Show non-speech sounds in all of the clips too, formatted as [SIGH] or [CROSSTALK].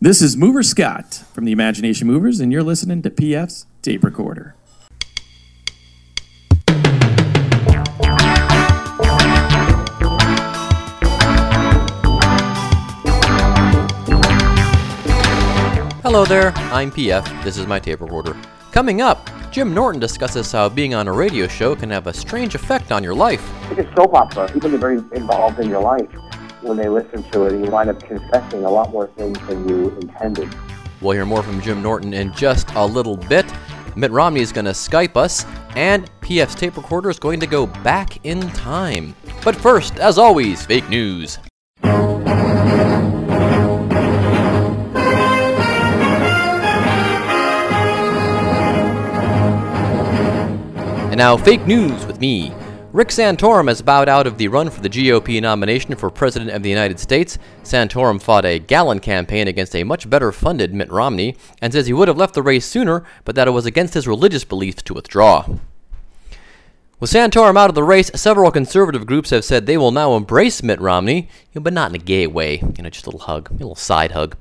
This is Mover Scott from the Imagination Movers, and you're listening to PF's Tape Recorder. Hello there, I'm PF. This is my tape recorder. Coming up, Jim Norton discusses how being on a radio show can have a strange effect on your life. It's a soap opera. People are very involved in your life when they listen to it, you wind up confessing a lot more things than you intended. We'll hear more from Jim Norton in just a little bit. Mitt Romney is going to Skype us, and PF's tape recorder is going to go back in time. But first, as always, fake news. And now, fake news with me. Rick Santorum has bowed out of the run for the GOP nomination for President of the United States. Santorum fought a gallant campaign against a much better funded Mitt Romney and says he would have left the race sooner, but that it was against his religious beliefs to withdraw. With Santorum out of the race, several conservative groups have said they will now embrace Mitt Romney, but not in a gay way. You know, just a little hug, a little side hug.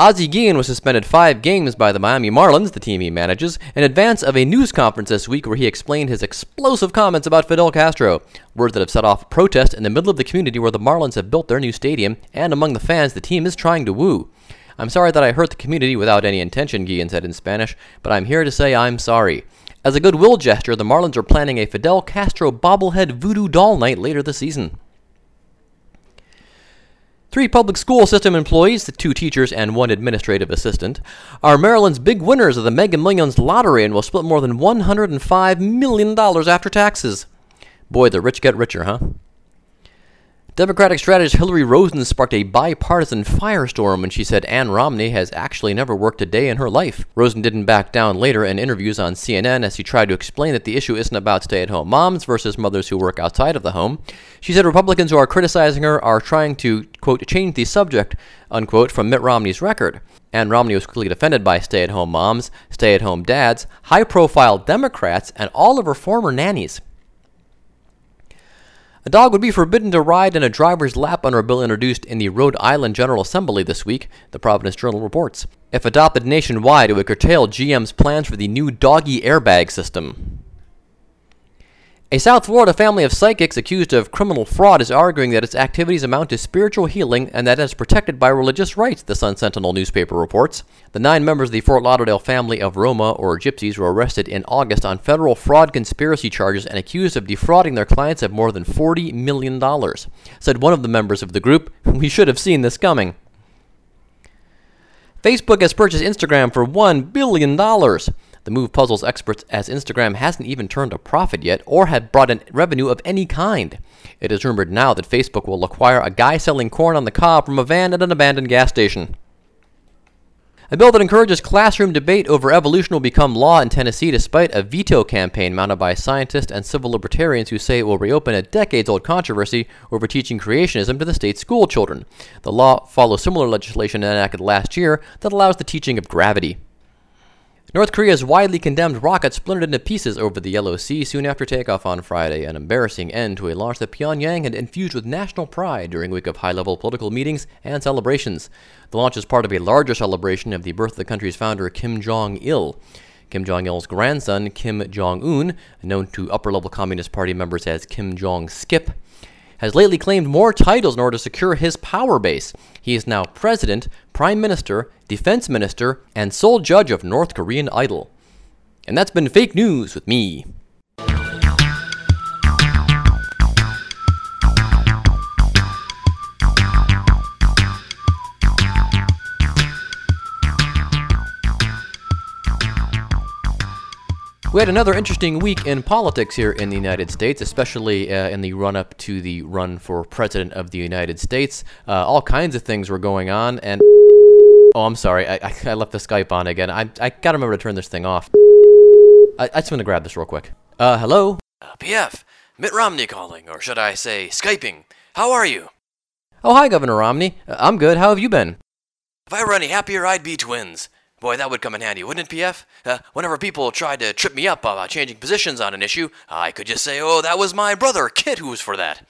Ozzie Guillen was suspended five games by the Miami Marlins, the team he manages, in advance of a news conference this week where he explained his explosive comments about Fidel Castro, words that have set off protest in the middle of the community where the Marlins have built their new stadium, and among the fans the team is trying to woo. I'm sorry that I hurt the community without any intention, Guillen said in Spanish, but I'm here to say I'm sorry. As a goodwill gesture, the Marlins are planning a Fidel Castro bobblehead voodoo doll night later this season. Three public school system employees, two teachers and one administrative assistant, are Maryland's big winners of the Mega Millions lottery and will split more than $105 million after taxes. Boy, the rich get richer, huh? Democratic strategist Hillary Rosen sparked a bipartisan firestorm when she said Ann Romney has actually never worked a day in her life. Rosen didn't back down later in interviews on CNN as she tried to explain that the issue isn't about stay at home moms versus mothers who work outside of the home. She said Republicans who are criticizing her are trying to, quote, change the subject, unquote, from Mitt Romney's record. Ann Romney was quickly defended by stay at home moms, stay at home dads, high profile Democrats, and all of her former nannies. A dog would be forbidden to ride in a driver's lap under a bill introduced in the Rhode Island General Assembly this week, the Providence Journal reports. If adopted nationwide, it would curtail GM's plans for the new doggy airbag system. A South Florida family of psychics accused of criminal fraud is arguing that its activities amount to spiritual healing and that it is protected by religious rights, the Sun Sentinel newspaper reports. The nine members of the Fort Lauderdale family of Roma, or Gypsies, were arrested in August on federal fraud conspiracy charges and accused of defrauding their clients of more than $40 million. Said one of the members of the group, [LAUGHS] We should have seen this coming. Facebook has purchased Instagram for $1 billion. The move puzzles experts as Instagram hasn't even turned a profit yet or had brought in revenue of any kind. It is rumored now that Facebook will acquire a guy selling corn on the cob from a van at an abandoned gas station. A bill that encourages classroom debate over evolution will become law in Tennessee despite a veto campaign mounted by scientists and civil libertarians who say it will reopen a decades old controversy over teaching creationism to the state's school children. The law follows similar legislation enacted last year that allows the teaching of gravity. North Korea's widely condemned rocket splintered into pieces over the Yellow Sea soon after takeoff on Friday, an embarrassing end to a launch that Pyongyang had infused with national pride during a week of high level political meetings and celebrations. The launch is part of a larger celebration of the birth of the country's founder, Kim Jong il. Kim Jong il's grandson, Kim Jong un, known to upper level Communist Party members as Kim Jong Skip, has lately claimed more titles in order to secure his power base. He is now president, prime minister, defense minister, and sole judge of North Korean Idol. And that's been fake news with me. We had another interesting week in politics here in the United States, especially uh, in the run up to the run for President of the United States. Uh, all kinds of things were going on, and. Oh, I'm sorry. I, I, left the Skype on again. I, I gotta remember to turn this thing off. I, I just want to grab this real quick. Uh, hello? Uh, PF, Mitt Romney calling, or should I say, Skyping. How are you? Oh, hi, Governor Romney. Uh, I'm good. How have you been? If I were any happier, I'd be twins. Boy, that would come in handy, wouldn't it, PF? Uh, whenever people tried to trip me up about changing positions on an issue, I could just say, oh, that was my brother, Kit, who was for that.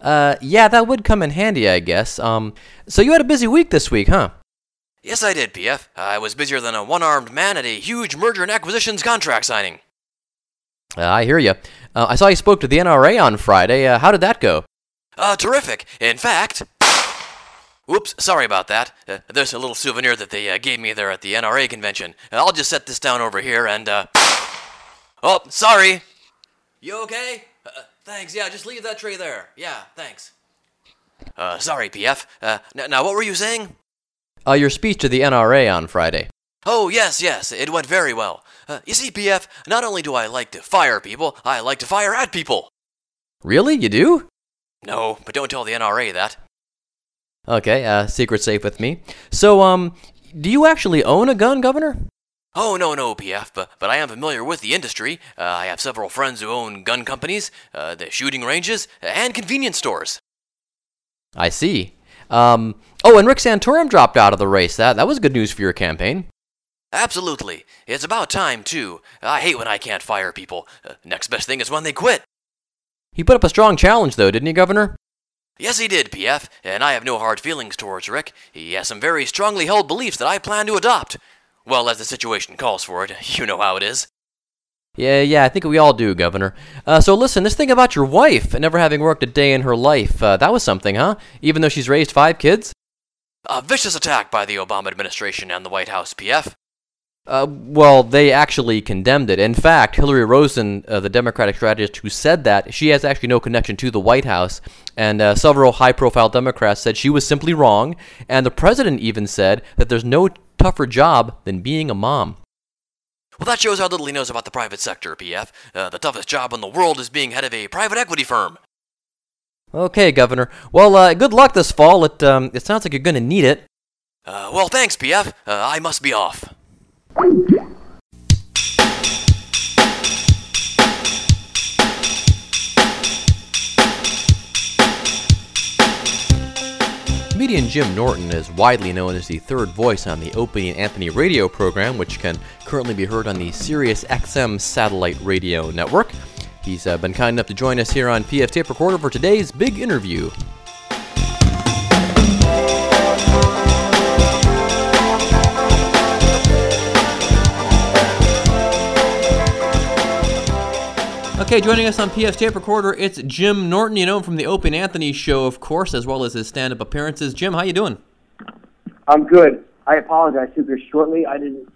Uh, yeah, that would come in handy, I guess. Um, so you had a busy week this week, huh? Yes, I did, PF. I was busier than a one armed man at a huge merger and acquisitions contract signing. Uh, I hear you. Uh, I saw you spoke to the NRA on Friday. Uh, how did that go? Uh, terrific. In fact. Whoops, sorry about that. Uh, there's a little souvenir that they uh, gave me there at the NRA convention. Uh, I'll just set this down over here and, uh. [SNIFFS] Oh, sorry. You okay? Uh, thanks, yeah, just leave that tray there. Yeah, thanks. Uh, sorry, PF. Uh, n- now, what were you saying? Uh, your speech to the NRA on Friday. Oh, yes, yes, it went very well. Uh, you see, PF, not only do I like to fire people, I like to fire at people. Really? You do? No, but don't tell the NRA that. Okay, uh, secret safe with me. So, um, do you actually own a gun, Governor? Oh, no, no, PF, but, but I am familiar with the industry. Uh, I have several friends who own gun companies, uh, the shooting ranges, and convenience stores. I see. Um, oh, and Rick Santorum dropped out of the race. That that was good news for your campaign. Absolutely. It's about time, too. I hate when I can't fire people. Uh, next best thing is when they quit. He put up a strong challenge, though, didn't he, Governor? Yes, he did, PF, and I have no hard feelings towards Rick. He has some very strongly held beliefs that I plan to adopt. Well, as the situation calls for it, [LAUGHS] you know how it is. Yeah, yeah, I think we all do, Governor. Uh, so listen, this thing about your wife never having worked a day in her life, uh, that was something, huh? Even though she's raised five kids? A vicious attack by the Obama administration and the White House, PF. Uh, well, they actually condemned it. In fact, Hillary Rosen, uh, the Democratic strategist who said that, she has actually no connection to the White House. And uh, several high profile Democrats said she was simply wrong. And the president even said that there's no tougher job than being a mom. Well, that shows how little he knows about the private sector, PF. Uh, the toughest job in the world is being head of a private equity firm. Okay, Governor. Well, uh, good luck this fall. It, um, it sounds like you're going to need it. Uh, well, thanks, PF. Uh, I must be off. Comedian Jim Norton is widely known as the third voice on the Opie and Anthony radio program, which can currently be heard on the Sirius XM satellite radio network. He's uh, been kind enough to join us here on PF Tape Recorder for today's big interview. Okay, joining us on PF Tape Recorder, it's Jim Norton. You know him from the Opie and Anthony show, of course, as well as his stand-up appearances. Jim, how you doing? I'm good. I apologize super shortly I didn't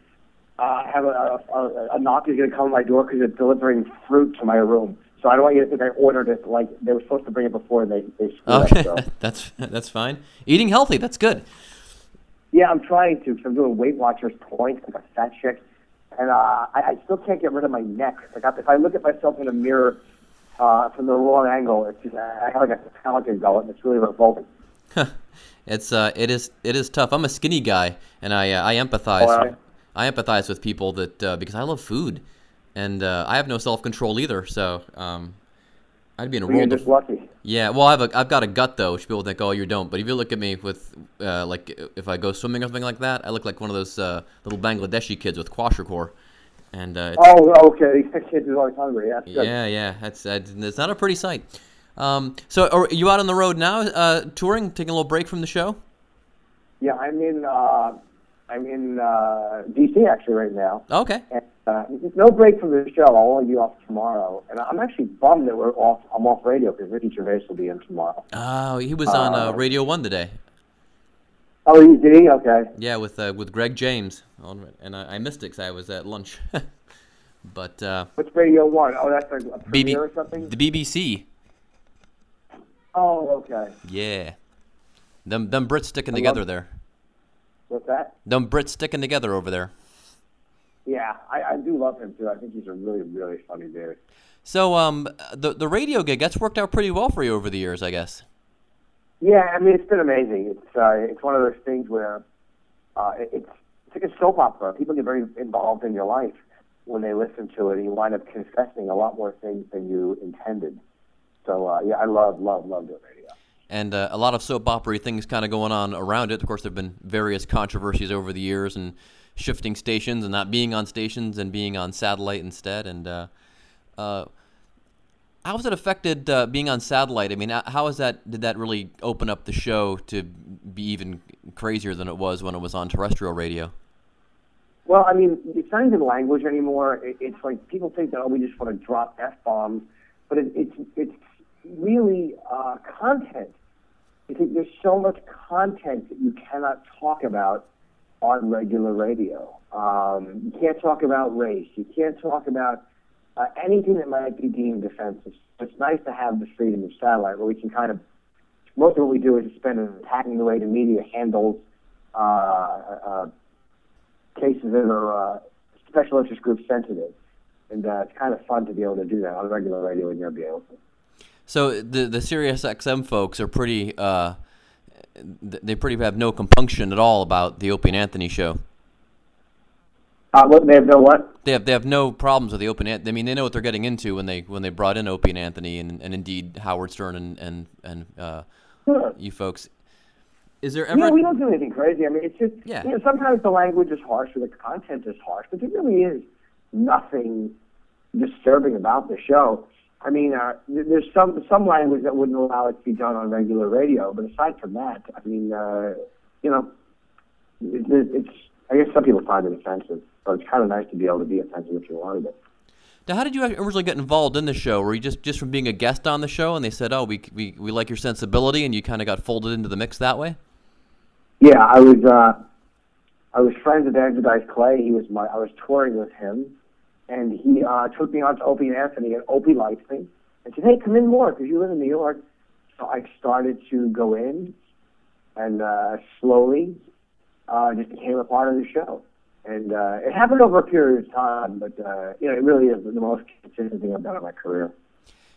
uh, have a, a, a knock is going to come to my door because they're delivering fruit to my room. So I don't want you to think I ordered it like they were supposed to bring it before and they they Okay, up. So. [LAUGHS] that's that's fine. Eating healthy, that's good. Yeah, I'm trying to because I'm doing Weight Watchers points like a fat chick, and uh, I, I still can't get rid of my neck. Like if I look at myself in a mirror uh, from the wrong angle, it's just I have like a pelican gullet, and it's really revolting. It's uh, it is it is tough. I'm a skinny guy, and I uh, I empathize. Oh, I empathize with people that uh, because I love food, and uh, I have no self control either. So um, I'd be in a you're world just of lucky. yeah. Well, I have a I've got a gut though, which people think oh you don't. But if you look at me with uh, like if I go swimming or something like that, I look like one of those uh, little Bangladeshi kids with kwashiorkor, and uh, it's, Oh, okay. [LAUGHS] These kids are always hungry. Yeah, that's good. yeah yeah that's uh, it's not a pretty sight. Um, so are you out on the road now, uh, touring, taking a little break from the show? Yeah, I'm in. Uh, I'm in uh, DC actually right now. Okay. And, uh, no break from the show. I'll only be off tomorrow, and I'm actually bummed that we're off. I'm off radio because Ricky Gervais will be in tomorrow. Oh, he was on uh, Uh, Radio One today. Oh, he did he? Okay. Yeah, with uh, with Greg James, on, and I, I missed it because I was at lunch. [LAUGHS] but uh, What's Radio One? Oh, that's like a BB, premiere or something. the BBC, Oh, okay. yeah, them them Brits sticking I love- together there. What's that? Them Brits sticking together over there. Yeah, I, I do love him too. I think he's a really, really funny dude. So um, the the radio gig that's worked out pretty well for you over the years, I guess. Yeah, I mean it's been amazing. It's uh, it's one of those things where uh, it- it's it's like a soap opera. People get very involved in your life when they listen to it, and you wind up confessing a lot more things than you intended. So uh, yeah, I love, love, love doing radio. And uh, a lot of soap opera things kind of going on around it. Of course, there have been various controversies over the years and shifting stations and not being on stations and being on satellite instead. And uh, uh, How has it affected uh, being on satellite? I mean, uh, how has that? Did that really open up the show to be even crazier than it was when it was on terrestrial radio? Well, I mean, it's not even language anymore. It's like people think that oh, we just want to drop f bombs, but it, it's it's really uh, content. Because there's so much content that you cannot talk about on regular radio. Um, you can't talk about race. You can't talk about uh, anything that might be deemed offensive. It's nice to have the freedom of satellite where we can kind of, most of what we do is spend attacking the way the media handles uh, uh, cases that are uh, special interest group sensitive. And uh, it's kind of fun to be able to do that on regular radio and you'll be able to. So the the Sirius XM folks are pretty. Uh, they pretty have no compunction at all about the Opie and Anthony show. Uh, what, they have no what? They have they have no problems with the Opie. And, I mean, they know what they're getting into when they when they brought in Opie and Anthony, and, and indeed Howard Stern and and and uh, Sure. you folks. Is there ever? Yeah, we don't do anything crazy. I mean, it's just Yeah. you know sometimes the language is harsh or the content is harsh, but there really is nothing disturbing about the show. I mean, uh, there's some some language that wouldn't allow it to be done on regular radio, but aside from that, I mean, uh, you know, it, it, it's I guess some people find it offensive, but it's kind of nice to be able to be offensive if you wanted it. Now, how did you originally get involved in the show? Were you just just from being a guest on the show, and they said, "Oh, we we, we like your sensibility," and you kind of got folded into the mix that way? Yeah, I was uh, I was friends with Andrew Dice Clay. He was my I was touring with him, and he uh, took me on to Opie and Anthony, and Opie liked me and said, "Hey, come in more because you live in New York." So I started to go in, and uh, slowly uh, just became a part of the show. And uh, it happened over a period of time, but uh, you know, it really is the most consistent thing I've done in my career.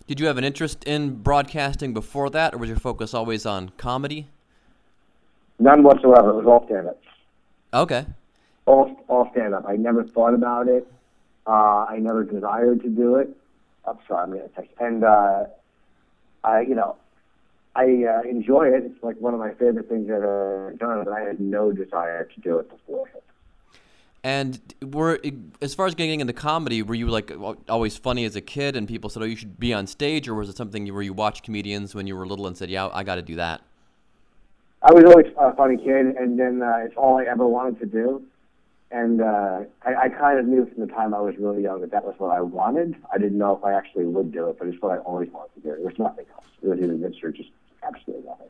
Did you have an interest in broadcasting before that, or was your focus always on comedy? None whatsoever. It was all stand-up. Okay. all all stand up. I never thought about it. Uh, I never desired to do it. I'm sorry, I'm gonna text. And uh, I, you know, I uh, enjoy it. It's like one of my favorite things I've ever done, but I had no desire to do it before. And were as far as getting into comedy, were you like always funny as a kid, and people said, "Oh, you should be on stage," or was it something where you watched comedians when you were little and said, "Yeah, I got to do that"? I was always a funny kid, and then uh, it's all I ever wanted to do. And uh, I, I kind of knew from the time I was really young that that was what I wanted. I didn't know if I actually would do it, but it's what I always wanted to do. There was nothing else. It was either this or just absolutely nothing.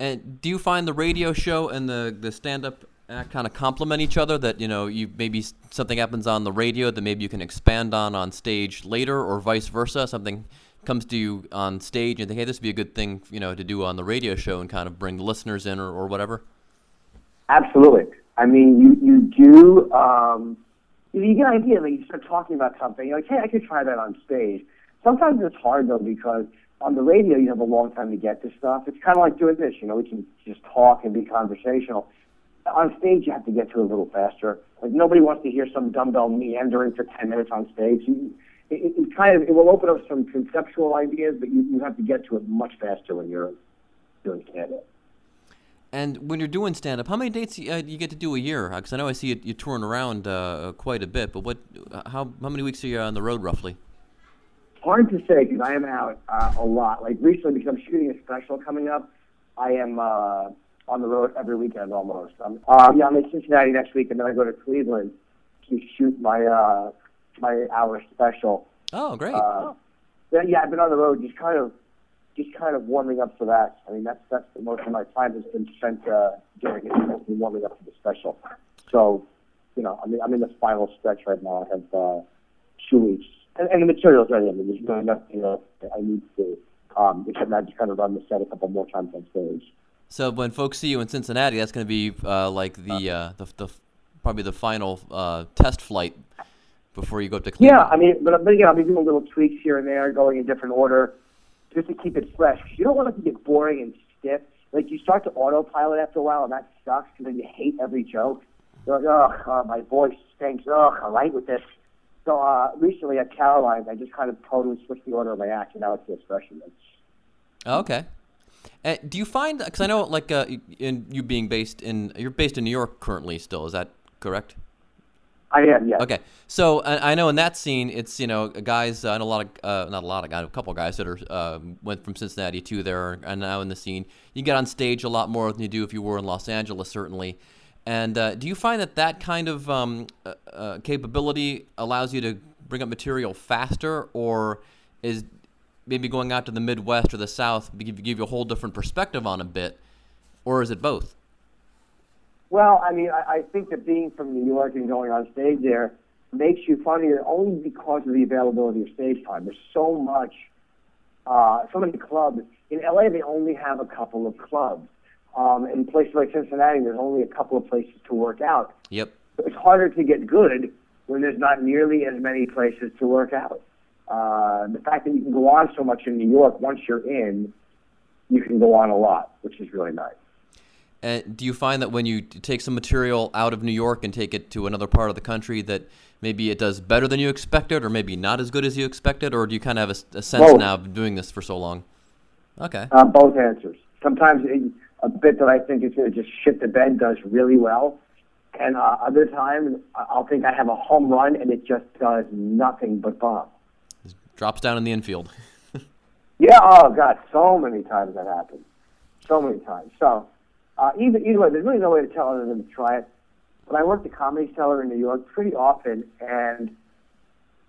And do you find the radio show and the the stand up act kind of complement each other? That you know, you maybe something happens on the radio that maybe you can expand on on stage later, or vice versa. Something comes to you on stage and think, hey, this would be a good thing, you know, to do on the radio show and kind of bring the listeners in or, or whatever. Absolutely. I mean, you you do. Um, you, get an idea. Like you start talking about something. You're like, hey, I could try that on stage. Sometimes it's hard though because on the radio you have a long time to get to stuff. It's kind of like doing this. You know, we can just talk and be conversational. On stage, you have to get to it a little faster. Like nobody wants to hear some dumbbell meandering for ten minutes on stage. You, it, it, it kind of it will open up some conceptual ideas, but you, you have to get to it much faster when you're doing stand-up. And when you're doing stand up, how many dates uh, you get to do a year? Because I know I see you, you touring around uh, quite a bit. But what, how how many weeks are you on the road roughly? hard to say because I am out uh, a lot. Like recently, because I'm shooting a special coming up, I am uh, on the road every weekend almost. I'm, uh, yeah, I'm in Cincinnati next week, and then I go to Cleveland to shoot my uh, my hour special. Oh, great. Uh, yeah, yeah, I've been on the road, just kind of, just kind of warming up for that. I mean, that's that's the most of my time has been spent uh, doing it, has been warming up for the special. So, you know, I mean, I'm in the final stretch right now. I have uh, two weeks, and, and the material's ready. I mean, there's really nothing else I need to, um, except now just kind of run the set a couple more times on stage. So when folks see you in Cincinnati, that's going to be uh, like the, uh, the the probably the final uh, test flight before you go up to Cleveland. Yeah, I mean, but, but again, I'll be doing little tweaks here and there, going in different order, just to keep it fresh. You don't want it to get boring and stiff. Like you start to autopilot after a while, and that sucks because then you hate every joke. You're like, oh, my voice stinks. Oh, I like with this. So uh, recently at Caroline's, I just kind of totally switched the order of my act, and now it feels fresh again. Oh, okay. Uh, do you find because I know like uh, in you being based in you're based in New York currently still is that correct? I am, yes. Okay, so uh, I know in that scene, it's you know guys, uh, and a lot of uh, not a lot of guys, a couple of guys that are uh, went from Cincinnati to there, and now in the scene, you get on stage a lot more than you do if you were in Los Angeles, certainly. And uh, do you find that that kind of um, uh, uh, capability allows you to bring up material faster, or is maybe going out to the Midwest or the South give you a whole different perspective on a bit, or is it both? Well, I mean, I, I think that being from New York and going on stage there makes you funnier only because of the availability of stage time. There's so much, uh, so many clubs. In LA, they only have a couple of clubs. Um, in places like Cincinnati, there's only a couple of places to work out. Yep. So it's harder to get good when there's not nearly as many places to work out. Uh, the fact that you can go on so much in New York, once you're in, you can go on a lot, which is really nice. And do you find that when you take some material out of New York and take it to another part of the country, that maybe it does better than you expected, or maybe not as good as you expected, or do you kind of have a sense Both. now of doing this for so long? Okay. Uh, both answers. Sometimes it, a bit that I think is going to just shit the bed does really well, and uh, other times I'll think I have a home run and it just does nothing but bomb. Drops down in the infield. [LAUGHS] Yeah, oh god, so many times that happens, so many times. So uh, either either way, there's really no way to tell other than to try it. But I worked at Comedy Cellar in New York pretty often, and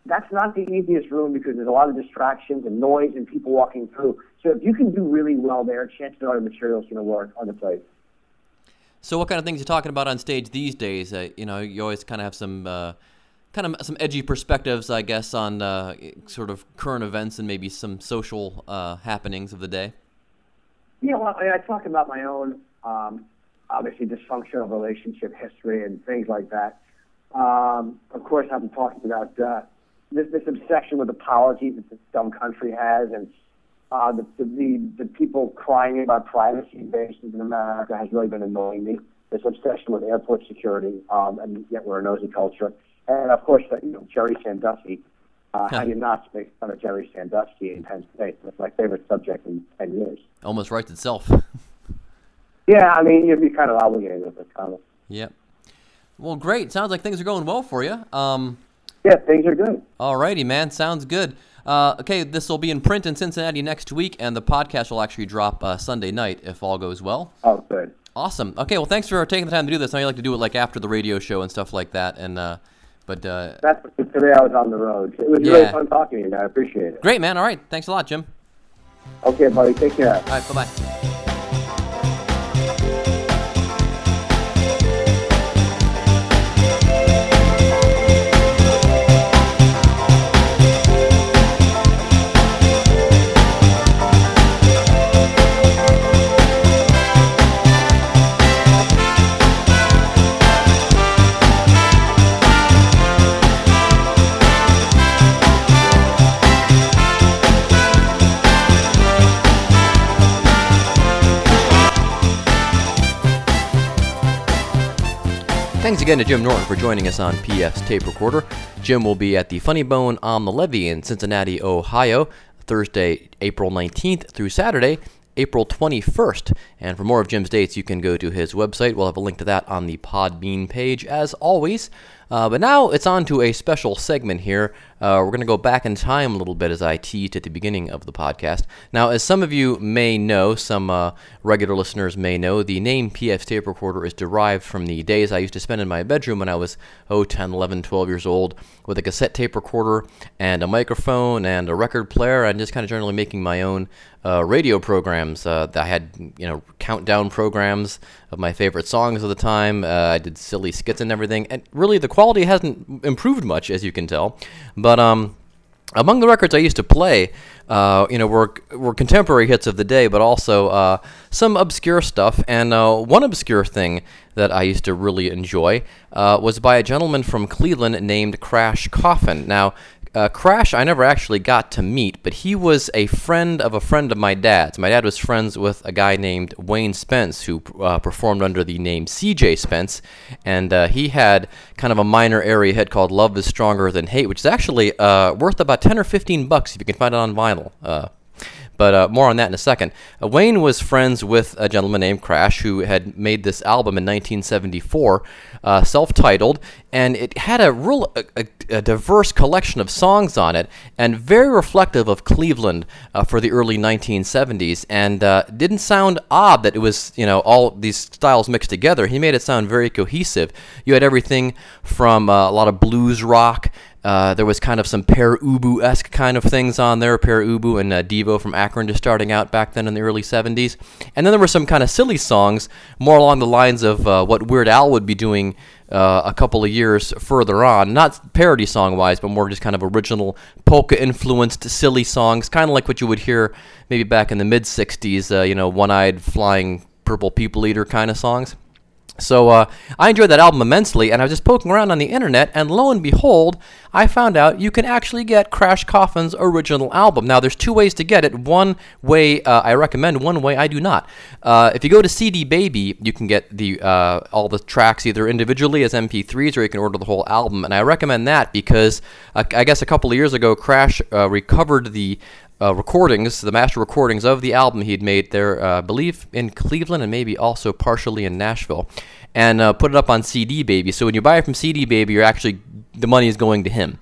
that's not the easiest room because there's a lot of distractions and noise and people walking through. So if you can do really well there, chances are the material's going to work on the place. So, what kind of things are you talking about on stage these days? Uh, you know, you always kind of have some uh, kind of some edgy perspectives, I guess, on uh, sort of current events and maybe some social uh, happenings of the day. Yeah, well, I, I talk about my own, um, obviously, dysfunctional relationship history and things like that. Um, of course, I've been talking about uh, this, this obsession with apologies that this dumb country has, and uh, the, the, the, people crying about privacy invasions in America has really been annoying me. This obsession with airport security, um, and yet we're a nosy culture. And of course, you know, Jerry Sandusky. Uh, how do you not make fun of Jerry Sandusky in Penn State? That's my favorite subject in 10 years. Almost writes itself. [LAUGHS] Yeah, I mean, you'd be kind of obligated it, kind of. yep. Well, great. Sounds like things are going well for you. Um, Yeah, things are good. Alrighty, man. Sounds good. Uh, okay, this will be in print in Cincinnati next week, and the podcast will actually drop uh, Sunday night if all goes well. Oh, good. Awesome. Okay, well, thanks for taking the time to do this. I know you like to do it like after the radio show and stuff like that. And uh, but uh, That's today I was on the road. It was really fun talking to you. I appreciate it. great, man. All right, thanks a lot, Jim. Okay, buddy. Take care. All right, bye bye. Again to Jim Norton for joining us on PF's Tape Recorder. Jim will be at the Funny Bone on the Levee in Cincinnati, Ohio, Thursday, April 19th through Saturday, April 21st. And for more of Jim's dates, you can go to his website. We'll have a link to that on the Podbean page, as always. Uh, but now it's on to a special segment here. Uh, we're going to go back in time a little bit as I teased at the beginning of the podcast. Now, as some of you may know, some uh, regular listeners may know, the name PF Tape Recorder is derived from the days I used to spend in my bedroom when I was, oh, 10, 11, 12 years old with a cassette tape recorder and a microphone and a record player and just kind of generally making my own uh, radio programs. Uh, I had, you know, countdown programs of my favorite songs of the time. Uh, I did silly skits and everything. And really, the quality hasn't improved much, as you can tell. But um, among the records I used to play, uh, you know, were were contemporary hits of the day, but also uh, some obscure stuff. And uh, one obscure thing that I used to really enjoy uh, was by a gentleman from Cleveland named Crash Coffin. Now. Uh, Crash, I never actually got to meet, but he was a friend of a friend of my dad's. My dad was friends with a guy named Wayne Spence, who uh, performed under the name CJ Spence, and uh, he had kind of a minor area hit called "Love Is Stronger Than Hate," which is actually uh, worth about ten or fifteen bucks if you can find it on vinyl. But uh, more on that in a second. Uh, Wayne was friends with a gentleman named Crash who had made this album in 1974, uh, self-titled, and it had a real a, a, a diverse collection of songs on it, and very reflective of Cleveland uh, for the early 1970s. And uh, didn't sound odd that it was you know all these styles mixed together. He made it sound very cohesive. You had everything from uh, a lot of blues rock. Uh, there was kind of some Pere Ubu esque kind of things on there. Pere Ubu and uh, Devo from Akron just starting out back then in the early 70s. And then there were some kind of silly songs, more along the lines of uh, what Weird Al would be doing uh, a couple of years further on. Not parody song wise, but more just kind of original polka influenced silly songs, kind of like what you would hear maybe back in the mid 60s, uh, you know, one eyed flying purple people eater kind of songs. So uh, I enjoyed that album immensely, and I was just poking around on the internet, and lo and behold, I found out you can actually get Crash Coffin's original album. Now, there's two ways to get it. One way uh, I recommend, one way I do not. Uh, if you go to CD Baby, you can get the uh, all the tracks either individually as MP3s, or you can order the whole album. And I recommend that because uh, I guess a couple of years ago, Crash uh, recovered the uh, recordings, the master recordings of the album he'd made there, uh, I believe in Cleveland and maybe also partially in Nashville, and uh, put it up on CD Baby. So when you buy it from CD Baby, you're actually the money is going to him.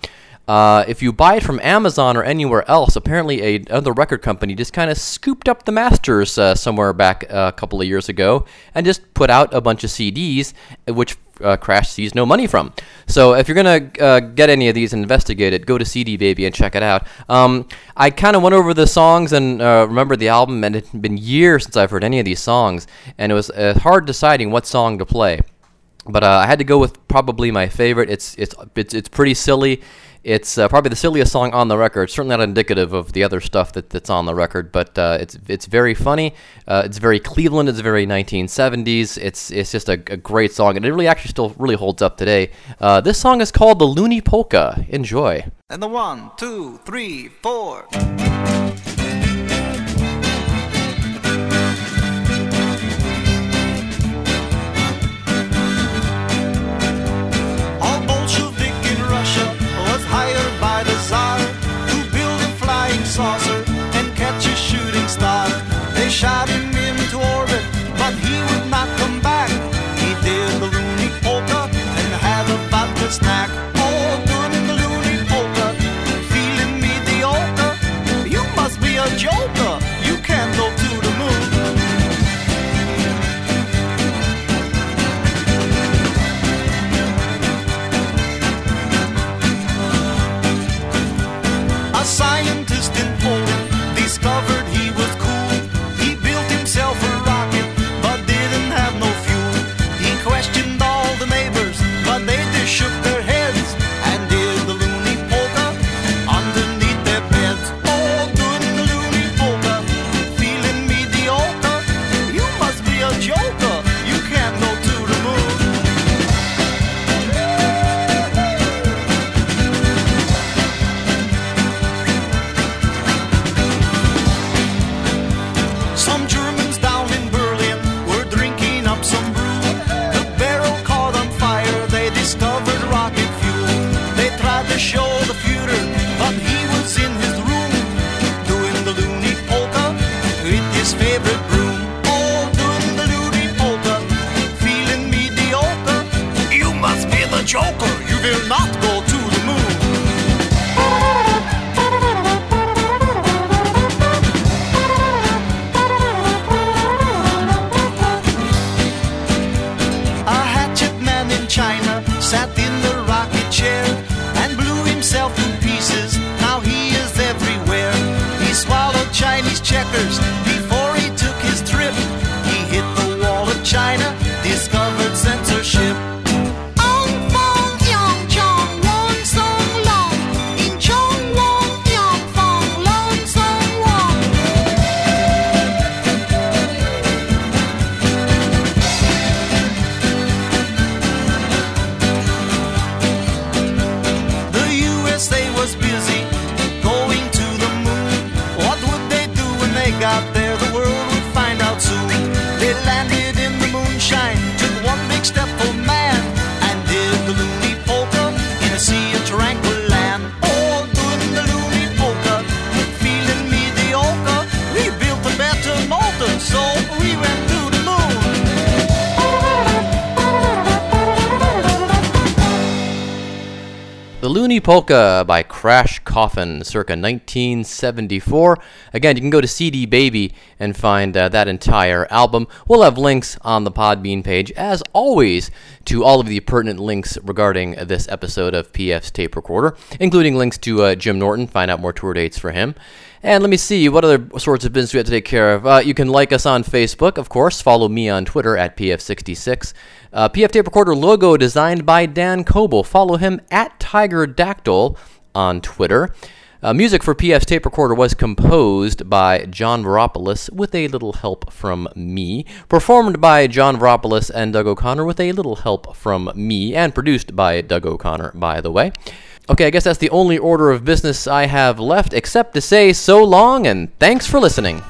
Uh, if you buy it from Amazon or anywhere else, apparently a, another record company just kind of scooped up the masters uh, somewhere back uh, a couple of years ago and just put out a bunch of CDs, which uh, Crash sees no money from. So if you're gonna uh, get any of these and investigate it, go to CD Baby and check it out. Um, I kind of went over the songs and uh, remembered the album, and it had been years since I've heard any of these songs, and it was uh, hard deciding what song to play. But uh, I had to go with probably my favorite. It's it's it's, it's pretty silly. It's uh, probably the silliest song on the record. Certainly not indicative of the other stuff that, that's on the record, but uh, it's it's very funny. Uh, it's very Cleveland. It's very 1970s. It's it's just a, a, great song, and it really actually still really holds up today. Uh, this song is called the Loony Polka. Enjoy. And the one, two, three, four. got there. Looney Polka by Crash Coffin, circa 1974. Again, you can go to CD Baby and find uh, that entire album. We'll have links on the Podbean page, as always, to all of the pertinent links regarding this episode of PF's Tape Recorder, including links to uh, Jim Norton, find out more tour dates for him. And let me see, what other sorts of business we have to take care of? Uh, you can like us on Facebook, of course. Follow me on Twitter at PF66. Uh, PF Tape Recorder logo designed by Dan Coble. Follow him at Tiger Dactyl on Twitter. Uh, music for PF's tape recorder was composed by John Veropoulos with a little help from me, performed by John Veropoulos and Doug O'Connor with a little help from me, and produced by Doug O'Connor, by the way. Okay, I guess that's the only order of business I have left, except to say so long and thanks for listening.